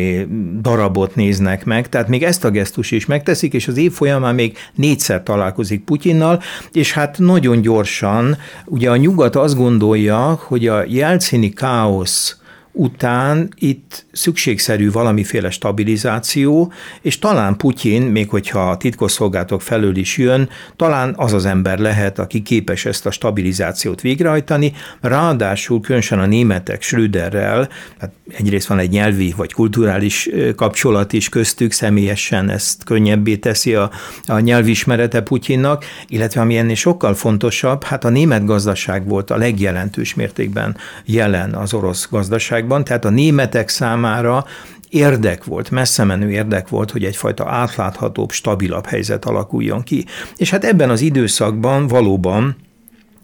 darabot néznek meg, tehát még ezt a gesztus is megteszik, és az év folyamán még négyszer találkozik Putyinnal, és hát nagyon gyorsan, ugye a nyugat azt gondolja, hogy a jelcini káosz után itt szükségszerű valamiféle stabilizáció, és talán Putyin, még hogyha a titkosszolgálatok felől is jön, talán az az ember lehet, aki képes ezt a stabilizációt végrehajtani, ráadásul különösen a németek Schröderrel, hát egyrészt van egy nyelvi vagy kulturális kapcsolat is köztük, személyesen ezt könnyebbé teszi a, a nyelvismerete Putyinnak, illetve ami ennél sokkal fontosabb, hát a német gazdaság volt a legjelentős mértékben jelen az orosz gazdaság Oroszországban, tehát a németek számára érdek volt, messze menő érdek volt, hogy egyfajta átláthatóbb, stabilabb helyzet alakuljon ki. És hát ebben az időszakban valóban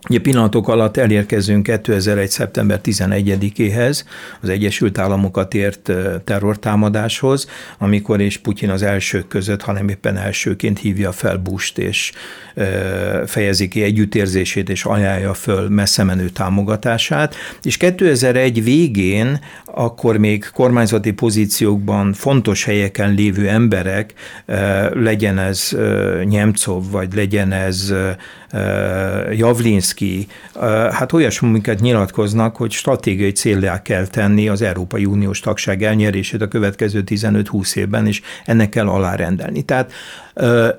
Ugye pillanatok alatt elérkezünk 2001. szeptember 11-éhez, az Egyesült Államokat ért terrortámadáshoz, amikor és Putyin az elsők között, hanem éppen elsőként hívja fel Busht, és fejezi ki együttérzését, és ajánlja föl messze menő támogatását. És 2001 végén, akkor még kormányzati pozíciókban fontos helyeken lévő emberek, legyen ez Nyemcov, vagy legyen ez Javlinski, hát olyasmiket nyilatkoznak, hogy stratégiai céljá kell tenni az Európai Uniós tagság elnyerését a következő 15-20 évben, és ennek kell alárendelni. Tehát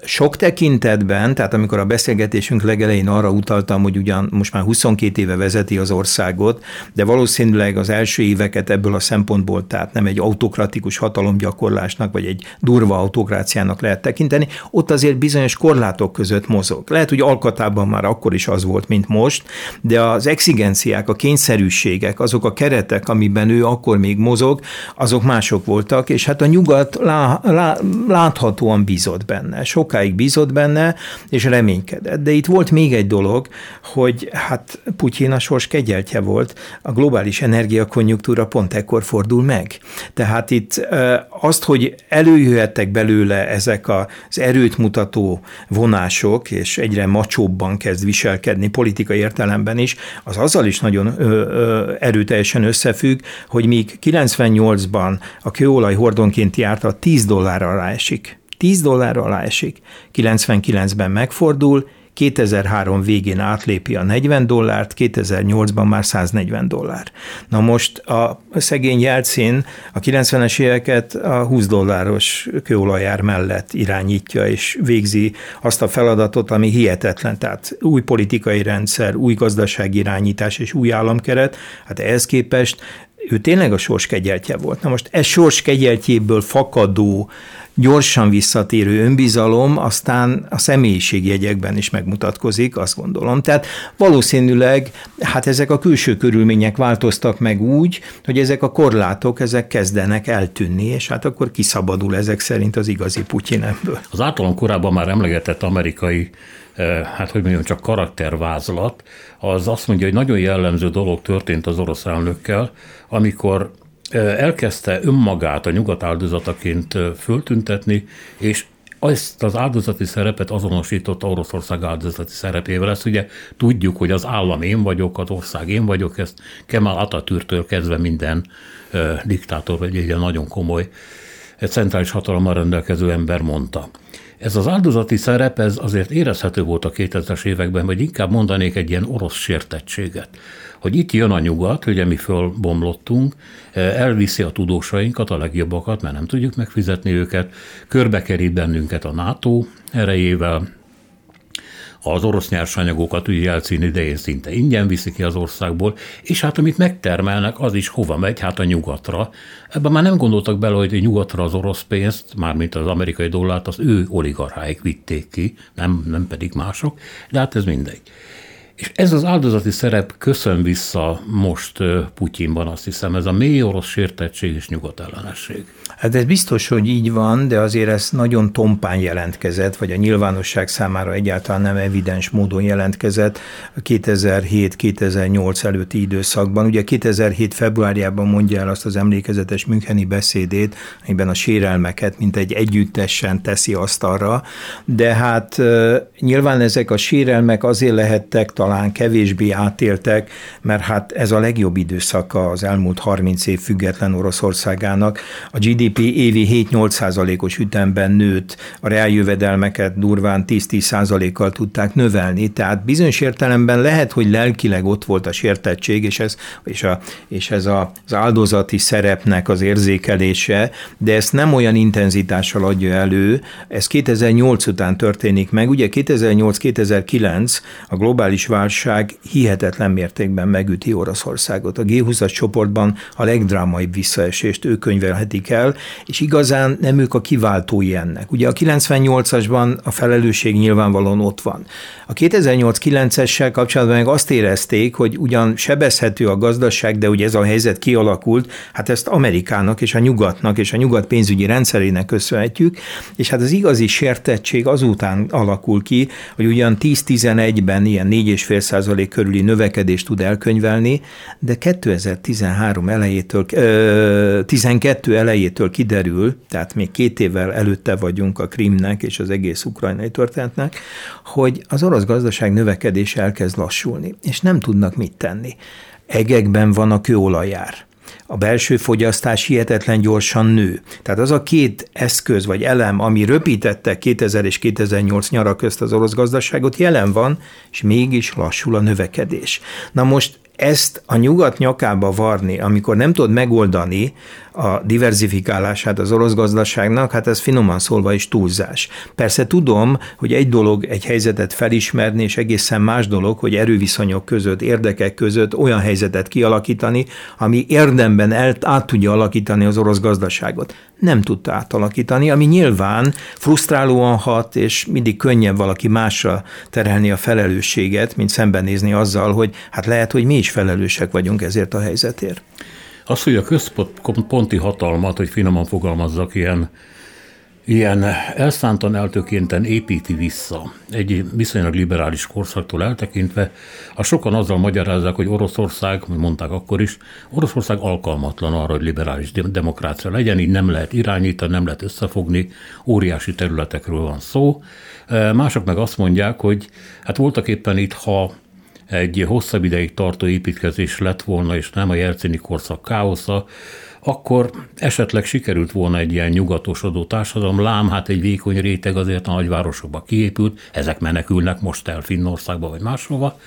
sok tekintetben, tehát amikor a beszélgetésünk legelején arra utaltam, hogy ugyan most már 22 éve vezeti az országot, de valószínűleg az első éveket ebből a szempontból, tehát nem egy autokratikus hatalomgyakorlásnak, vagy egy durva autokráciának lehet tekinteni, ott azért bizonyos korlátok között mozog. Lehet, hogy alkatában már akkor is az volt, mint most, de az exigenciák, a kényszerűségek, azok a keretek, amiben ő akkor még mozog, azok mások voltak, és hát a nyugat lá, lá, láthatóan bízott benne benne, sokáig bízott benne, és reménykedett. De itt volt még egy dolog, hogy hát Putyin a sors kegyeltje volt, a globális energiakonjunktúra pont ekkor fordul meg. Tehát itt azt, hogy előjöhettek belőle ezek az erőt mutató vonások, és egyre macsóbban kezd viselkedni politikai értelemben is, az azzal is nagyon erőteljesen összefügg, hogy míg 98-ban a kőolaj hordonként járt a 10 dollárra ráesik, 10 dollár alá esik, 99-ben megfordul, 2003 végén átlépi a 40 dollárt, 2008-ban már 140 dollár. Na most a szegény Jelcin a 90-es éveket a 20 dolláros kőolajár mellett irányítja, és végzi azt a feladatot, ami hihetetlen. Tehát új politikai rendszer, új gazdasági irányítás és új államkeret, hát ehhez képest ő tényleg a sors kegyeltje volt. Na most ez sors kegyeltjéből fakadó gyorsan visszatérő önbizalom aztán a személyiségjegyekben is megmutatkozik, azt gondolom. Tehát valószínűleg hát ezek a külső körülmények változtak meg úgy, hogy ezek a korlátok, ezek kezdenek eltűnni, és hát akkor kiszabadul ezek szerint az igazi Putyin ebből. Az általam korábban már emlegetett amerikai eh, hát hogy mondjam, csak karaktervázlat, az azt mondja, hogy nagyon jellemző dolog történt az orosz elnökkel, amikor elkezdte önmagát a nyugat áldozataként föltüntetni, és ezt az áldozati szerepet azonosított Oroszország áldozati szerepével. Ezt ugye tudjuk, hogy az állam én vagyok, az ország én vagyok, ezt Kemal Atatürktől kezdve minden diktátor, vagy egy nagyon komoly centrális hatalommal rendelkező ember mondta. Ez az áldozati szerep, ez azért érezhető volt a 2000-es években, vagy inkább mondanék egy ilyen orosz sértettséget hogy itt jön a nyugat, ugye mi fölbomlottunk, elviszi a tudósainkat, a legjobbakat, mert nem tudjuk megfizetni őket, körbekerít bennünket a NATO erejével, az orosz nyersanyagokat ugye Jelcin idején szinte ingyen viszik ki az országból, és hát amit megtermelnek, az is hova megy? Hát a nyugatra. Ebben már nem gondoltak bele, hogy nyugatra az orosz pénzt, mármint az amerikai dollárt, az ő oligarcháik vitték ki, nem, nem pedig mások, de hát ez mindegy. És ez az áldozati szerep köszön vissza most Putyinban, azt hiszem, ez a mély orosz sértettség és nyugatellenesség. Hát ez biztos, hogy így van, de azért ez nagyon tompán jelentkezett, vagy a nyilvánosság számára egyáltalán nem evidens módon jelentkezett 2007-2008 előtti időszakban. Ugye 2007 februárjában mondja el azt az emlékezetes Müncheni beszédét, amiben a sérelmeket, mint egy együttesen teszi asztalra, de hát nyilván ezek a sérelmek azért lehettek talán kevésbé átéltek, mert hát ez a legjobb időszaka az elmúlt 30 év független Oroszországának. A GDP évi 7-8 százalékos ütemben nőtt, a reáljövedelmeket durván 10-10 százalékkal tudták növelni, tehát bizonyos értelemben lehet, hogy lelkileg ott volt a sértettség, és ez, és a, és ez a, az áldozati szerepnek az érzékelése, de ezt nem olyan intenzitással adja elő, ez 2008 után történik meg, ugye 2008-2009 a globális válság hihetetlen mértékben megüti Oroszországot. A G20-as csoportban a legdrámaibb visszaesést ők könyvelhetik el, és igazán nem ők a kiváltói ennek. Ugye a 98-asban a felelősség nyilvánvalóan ott van. A 2008-9-essel kapcsolatban meg azt érezték, hogy ugyan sebezhető a gazdaság, de ugye ez a helyzet kialakult, hát ezt Amerikának és a nyugatnak és a nyugat pénzügyi rendszerének köszönhetjük, és hát az igazi sértettség azután alakul ki, hogy ugyan 10-11-ben ilyen 4 2,5% körüli növekedést tud elkönyvelni, de 2013 elejétől, 12 elejétől kiderül, tehát még két évvel előtte vagyunk a Krimnek és az egész ukrajnai történetnek, hogy az orosz gazdaság növekedése elkezd lassulni, és nem tudnak mit tenni. Egekben van a kőolajár a belső fogyasztás hihetetlen gyorsan nő. Tehát az a két eszköz vagy elem, ami röpítette 2000 és 2008 nyara közt az orosz gazdaságot, jelen van, és mégis lassul a növekedés. Na most ezt a nyugat nyakába varni, amikor nem tud megoldani a diversifikálását az orosz gazdaságnak, hát ez finoman szólva is túlzás. Persze tudom, hogy egy dolog egy helyzetet felismerni, és egészen más dolog, hogy erőviszonyok között, érdekek között olyan helyzetet kialakítani, ami érdemben el, át tudja alakítani az orosz gazdaságot. Nem tudta átalakítani, ami nyilván frusztrálóan hat, és mindig könnyebb valaki másra terelni a felelősséget, mint szembenézni azzal, hogy hát lehet, hogy mi is felelősek vagyunk ezért a helyzetért. Az, hogy a központi hatalmat, hogy finoman fogalmazzak, ilyen, ilyen elszántan, eltökénten építi vissza, egy viszonylag liberális korszaktól eltekintve, a sokan azzal magyarázzák, hogy Oroszország, mondták akkor is, Oroszország alkalmatlan arra, hogy liberális demokrácia legyen, így nem lehet irányítani, nem lehet összefogni, óriási területekről van szó. Mások meg azt mondják, hogy hát voltak éppen itt, ha egy hosszabb ideig tartó építkezés lett volna, és nem a jelcini korszak káosza, akkor esetleg sikerült volna egy ilyen nyugatosodó társadalom, lám, hát egy vékony réteg azért a nagyvárosokba kiépült, ezek menekülnek most el Finnországba vagy máshova.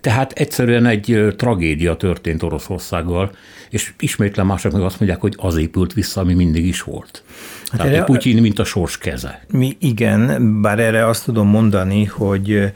Tehát egyszerűen egy tragédia történt Oroszországgal, és ismétlen mások meg azt mondják, hogy az épült vissza, ami mindig is volt. Hát Tehát erre, Putyin, mint a sors keze. Mi igen, bár erre azt tudom mondani, hogy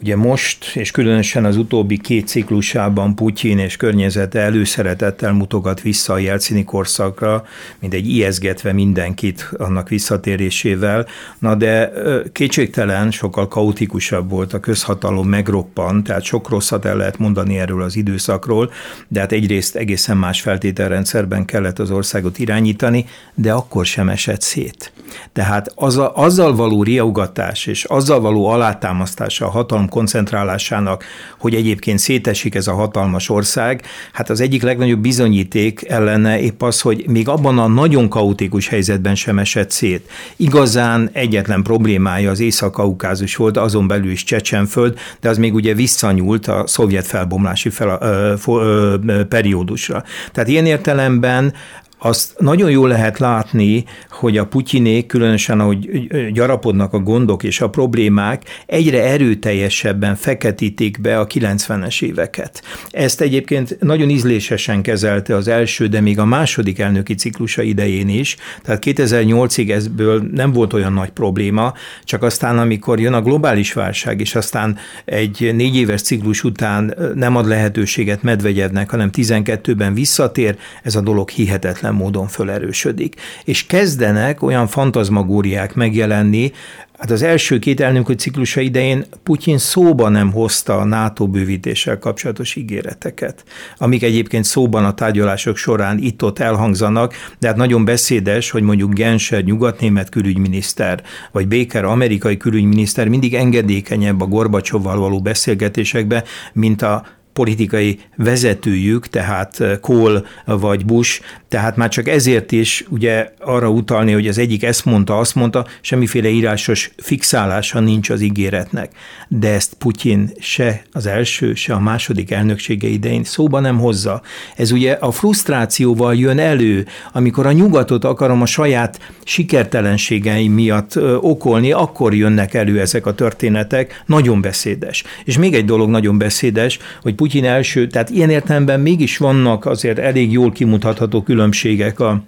Ugye most, és különösen az utóbbi két ciklusában Putyin és környezete előszeretettel mutogat vissza a jelcini korszakra, mint egy ijeszgetve mindenkit annak visszatérésével. Na de kétségtelen sokkal kaotikusabb volt a közhatalom megroppant, tehát sok rosszat el lehet mondani erről az időszakról, de hát egyrészt egészen más feltételrendszerben kellett az országot irányítani, de akkor sem esett szét. Tehát az a, azzal való riaugatás és azzal való alátámasztása a hatalom hatalom koncentrálásának, hogy egyébként szétesik ez a hatalmas ország, hát az egyik legnagyobb bizonyíték ellene épp az, hogy még abban a nagyon kaotikus helyzetben sem esett szét. Igazán egyetlen problémája az Észak-Kaukázus volt, azon belül is Csecsenföld, de az még ugye visszanyúlt a szovjet felbomlási fel, ö, ö, periódusra. Tehát ilyen értelemben azt nagyon jól lehet látni, hogy a Putyinék, különösen ahogy gyarapodnak a gondok és a problémák, egyre erőteljesebben feketítik be a 90-es éveket. Ezt egyébként nagyon ízlésesen kezelte az első, de még a második elnöki ciklusa idején is, tehát 2008-ig ezből nem volt olyan nagy probléma, csak aztán, amikor jön a globális válság, és aztán egy négy éves ciklus után nem ad lehetőséget Medvegyevnek, hanem 12-ben visszatér, ez a dolog hihetetlen módon fölerősödik. És kezdenek olyan fantazmagóriák megjelenni, Hát az első két elnökű ciklusa idején Putyin szóba nem hozta a NATO bővítéssel kapcsolatos ígéreteket, amik egyébként szóban a tárgyalások során itt-ott elhangzanak, de hát nagyon beszédes, hogy mondjuk Genscher nyugatnémet külügyminiszter, vagy Baker amerikai külügyminiszter mindig engedékenyebb a Gorbacsovval való beszélgetésekbe, mint a politikai vezetőjük, tehát Kohl vagy Bush, tehát már csak ezért is ugye arra utalni, hogy az egyik ezt mondta, azt mondta, semmiféle írásos fixálása nincs az ígéretnek. De ezt Putyin se az első, se a második elnöksége idején szóba nem hozza. Ez ugye a frusztrációval jön elő, amikor a nyugatot akarom a saját sikertelenségeim miatt okolni, akkor jönnek elő ezek a történetek, nagyon beszédes. És még egy dolog nagyon beszédes, hogy Putyin első, tehát ilyen értelemben mégis vannak azért elég jól kimutatható különbségek a,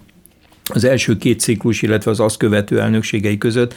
az első két ciklus, illetve az azt követő elnökségei között.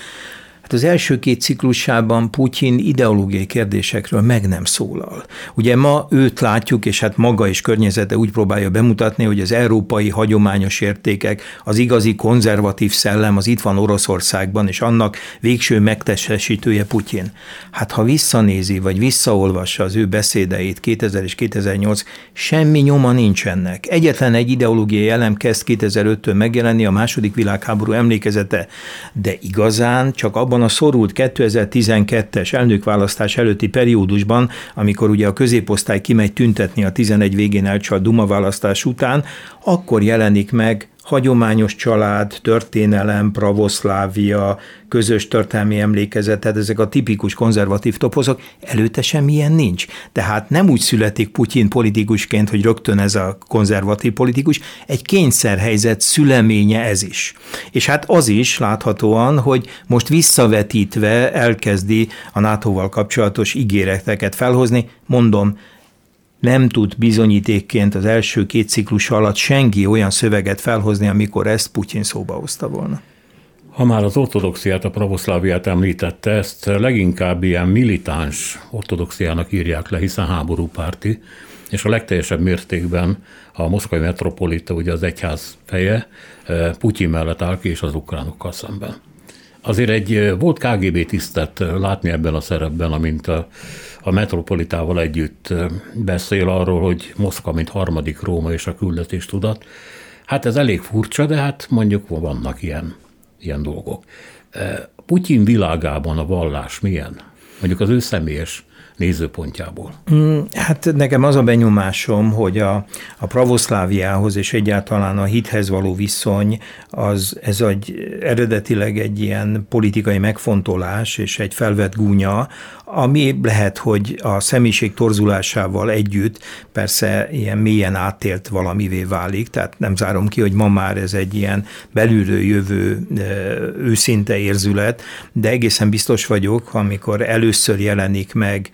Hát az első két ciklusában Putyin ideológiai kérdésekről meg nem szólal. Ugye ma őt látjuk, és hát maga és környezete úgy próbálja bemutatni, hogy az európai hagyományos értékek, az igazi konzervatív szellem az itt van Oroszországban, és annak végső megtestesítője Putyin. Hát ha visszanézi, vagy visszaolvassa az ő beszédeit 2000 és 2008, semmi nyoma nincs ennek. Egyetlen egy ideológiai elem kezd 2005-től megjelenni, a második világháború emlékezete, de igazán csak abban abban a szorult 2012-es elnökválasztás előtti periódusban, amikor ugye a középosztály kimegy tüntetni a 11 végén elcsalt Duma választás után, akkor jelenik meg hagyományos család, történelem, pravoszlávia, közös történelmi emlékezet, tehát ezek a tipikus konzervatív topozok, előtte semmilyen nincs. Tehát nem úgy születik Putyin politikusként, hogy rögtön ez a konzervatív politikus, egy kényszerhelyzet szüleménye ez is. És hát az is láthatóan, hogy most visszavetítve elkezdi a NATO-val kapcsolatos ígéreteket felhozni, mondom, nem tud bizonyítékként az első két ciklus alatt senki olyan szöveget felhozni, amikor ezt Putyin szóba hozta volna. Ha már az ortodoxiát, a pravoszláviát említette, ezt leginkább ilyen militáns ortodoxiának írják le, hiszen háborúpárti, és a legteljesebb mértékben a moszkvai metropolita, ugye az egyház feje, eh, Putyin mellett áll ki, és az ukránokkal szemben. Azért egy eh, volt KGB tisztet látni ebben a szerepben, amint a a metropolitával együtt beszél arról, hogy Moszkva, mint harmadik Róma és a küldetés tudat. Hát ez elég furcsa, de hát mondjuk vannak ilyen, ilyen dolgok. Putyin világában a vallás milyen? Mondjuk az ő személyes nézőpontjából? Mm, hát nekem az a benyomásom, hogy a, a pravoszláviához és egyáltalán a hithez való viszony, az, ez egy, eredetileg egy ilyen politikai megfontolás és egy felvett gúnya, ami lehet, hogy a személyiség torzulásával együtt persze ilyen mélyen átélt valamivé válik, tehát nem zárom ki, hogy ma már ez egy ilyen belülről jövő őszinte érzület, de egészen biztos vagyok, amikor először jelenik meg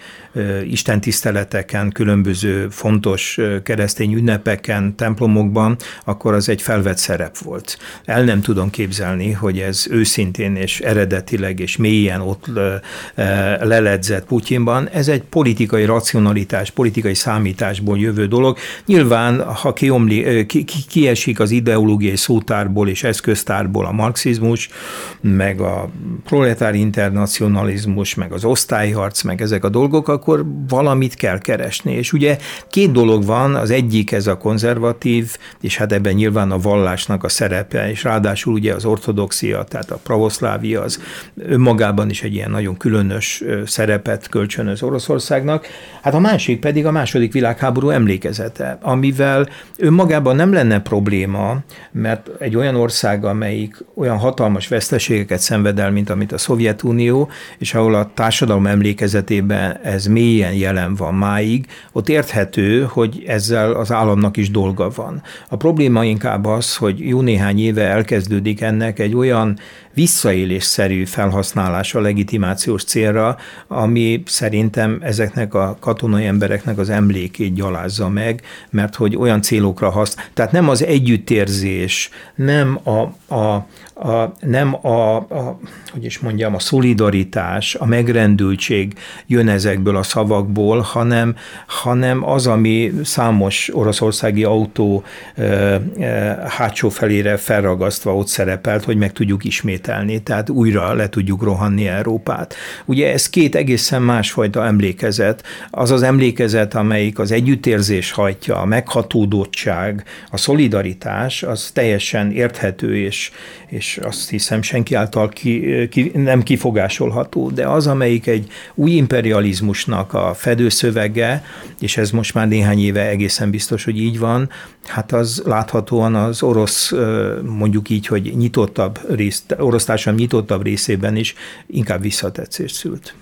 Isten tiszteleteken, különböző fontos keresztény ünnepeken, templomokban, akkor az egy felvett szerep volt. El nem tudom képzelni, hogy ez őszintén és eredetileg és mélyen ott leledzett Putyinban. Ez egy politikai racionalitás, politikai számításból jövő dolog. Nyilván, ha kiomli, ki, ki, kiesik az ideológiai szótárból és eszköztárból a marxizmus, meg a proletár internacionalizmus, meg az osztályharc, meg ezek a dolgok, akkor valamit kell keresni. És ugye két dolog van, az egyik ez a konzervatív, és hát ebben nyilván a vallásnak a szerepe, és ráadásul ugye az ortodoxia, tehát a pravoszlávia az önmagában is egy ilyen nagyon különös szerepet kölcsönöz Oroszországnak. Hát a másik pedig a második világháború emlékezete, amivel önmagában nem lenne probléma, mert egy olyan ország, amelyik olyan hatalmas veszteségeket szenved el, mint amit a Szovjetunió, és ahol a társadalom emlékezetében ez mélyen jelen van máig, ott érthető, hogy ezzel az államnak is dolga van. A probléma inkább az, hogy jó néhány éve elkezdődik ennek egy olyan visszaélésszerű felhasználása legitimációs célra, ami szerintem ezeknek a katonai embereknek az emlékét gyalázza meg, mert hogy olyan célokra használ. Tehát nem az együttérzés, nem a, a, a, nem a, a, hogy is mondjam, a szolidaritás, a megrendültség jön ezekből a szavakból, hanem, hanem az, ami számos oroszországi autó e, e, hátsó felére felragasztva ott szerepelt, hogy meg tudjuk ismételni, tehát újra le tudjuk rohanni Európát. Ugye ez két egészen másfajta emlékezet. Az az emlékezet, amelyik az együttérzés hajtja, a meghatódottság, a szolidaritás, az teljesen érthető és, és azt hiszem senki által ki, ki, nem kifogásolható, de az, amelyik egy új imperializmusnak a fedőszövege, és ez most már néhány éve egészen biztos, hogy így van, hát az láthatóan az orosz, mondjuk így, hogy nyitottabb rész, orosz társadalom nyitottabb részében is inkább visszatetszést szült.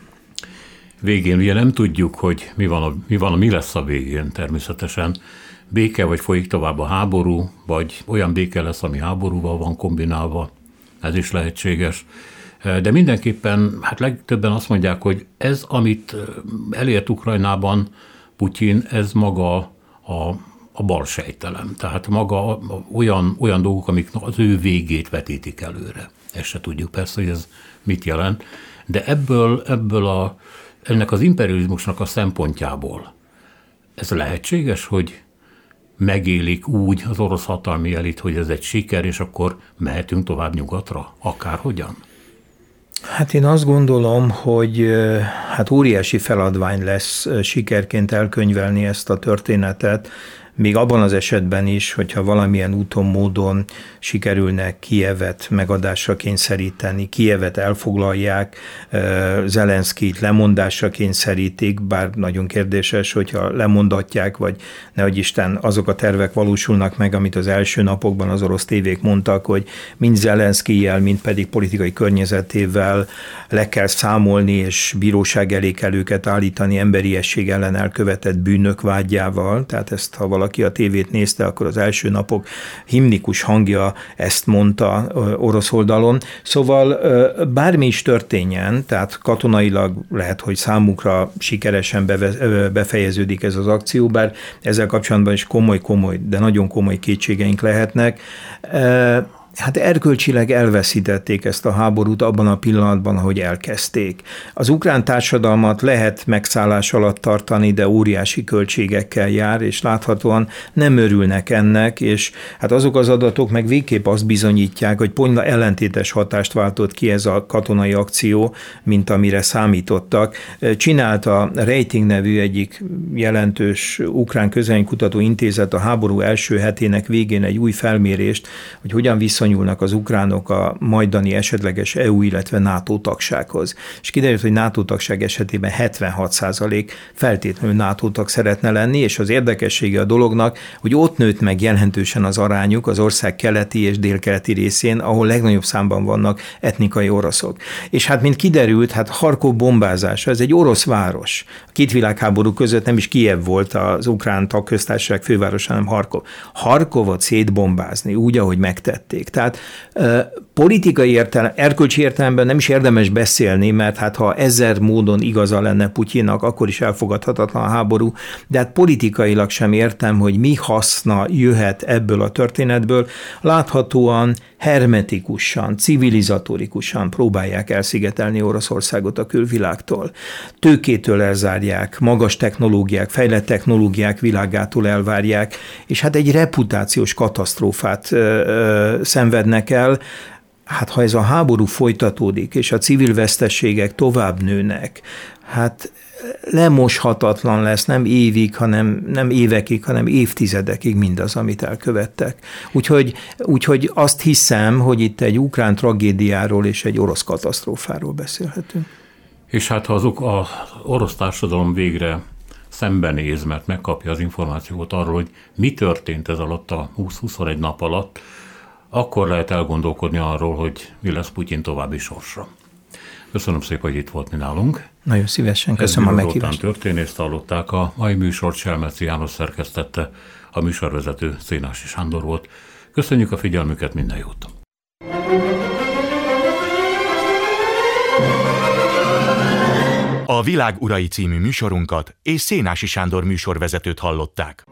Végén ugye nem tudjuk, hogy mi van, a, mi van, mi lesz a végén természetesen béke, vagy folyik tovább a háború, vagy olyan béke lesz, ami háborúval van kombinálva, ez is lehetséges. De mindenképpen, hát legtöbben azt mondják, hogy ez, amit elért Ukrajnában Putyin, ez maga a, a bal sejtelem. Tehát maga olyan, olyan dolgok, amik az ő végét vetítik előre. Ezt se tudjuk persze, hogy ez mit jelent. De ebből, ebből a, ennek az imperializmusnak a szempontjából ez lehetséges, hogy megélik úgy az orosz hatalmi elit, hogy ez egy siker, és akkor mehetünk tovább nyugatra, akárhogyan? Hát én azt gondolom, hogy hát óriási feladvány lesz sikerként elkönyvelni ezt a történetet, még abban az esetben is, hogyha valamilyen úton, módon sikerülne Kievet megadásra kényszeríteni, Kievet elfoglalják, Zelenszkit lemondásra kényszerítik, bár nagyon kérdéses, hogyha lemondatják, vagy nehogy Isten azok a tervek valósulnak meg, amit az első napokban az orosz tévék mondtak, hogy mind Zelenszkijel, mind pedig politikai környezetével le kell számolni, és bíróság elé kell őket állítani emberiesség ellen elkövetett bűnök vágyával. Tehát ezt, ha valaki a tévét nézte, akkor az első napok himnikus hangja ezt mondta orosz oldalon. Szóval bármi is történjen, tehát katonailag lehet, hogy számukra sikeresen befejeződik ez az akció, bár ezzel kapcsolatban is komoly-komoly, de nagyon komoly kétségeink lehetnek hát erkölcsileg elveszítették ezt a háborút abban a pillanatban, hogy elkezdték. Az ukrán társadalmat lehet megszállás alatt tartani, de óriási költségekkel jár, és láthatóan nem örülnek ennek, és hát azok az adatok meg végképp azt bizonyítják, hogy pont ellentétes hatást váltott ki ez a katonai akció, mint amire számítottak. Csinált a Rating nevű egyik jelentős ukrán közönkutató intézet a háború első hetének végén egy új felmérést, hogy hogyan viszont viszonyulnak az ukránok a majdani esetleges EU, illetve NATO tagsághoz. És kiderült, hogy NATO tagság esetében 76% feltétlenül NATO tag szeretne lenni, és az érdekessége a dolognak, hogy ott nőtt meg jelentősen az arányuk az ország keleti és délkeleti részén, ahol legnagyobb számban vannak etnikai oroszok. És hát, mint kiderült, hát Harkov bombázása, ez egy orosz város. A két világháború között nem is Kiev volt az ukrán tagköztársaság fővárosa, hanem Harkov. Harkovot szétbombázni úgy, ahogy megtették. Tehát politikai értelem, erkölcsi értelemben nem is érdemes beszélni, mert hát ha ezer módon igaza lenne Putyinnak, akkor is elfogadhatatlan a háború, de hát politikailag sem értem, hogy mi haszna jöhet ebből a történetből. Láthatóan hermetikusan, civilizatorikusan próbálják elszigetelni Oroszországot a külvilágtól. Tőkétől elzárják, magas technológiák, fejlett technológiák világától elvárják, és hát egy reputációs katasztrófát ö, ö, szenvednek el, hát ha ez a háború folytatódik, és a civil vesztességek tovább nőnek, hát lemoshatatlan lesz nem évig, hanem nem évekig, hanem évtizedekig mindaz, amit elkövettek. Úgyhogy, úgyhogy azt hiszem, hogy itt egy ukrán tragédiáról és egy orosz katasztrófáról beszélhetünk. És hát ha azok az orosz társadalom végre szembenéz, mert megkapja az információt arról, hogy mi történt ez alatt a 20-21 nap alatt, akkor lehet elgondolkodni arról, hogy mi lesz Putyin további sorsa. Köszönöm szépen, hogy itt volt mi nálunk. Nagyon szívesen, köszönöm Ez a meghívást. történészt hallották, a mai műsort Selmeci János szerkesztette, a műsorvezető Szénási Sándor volt. Köszönjük a figyelmüket, minden jót! A Világ Urai című műsorunkat és Szénási Sándor műsorvezetőt hallották.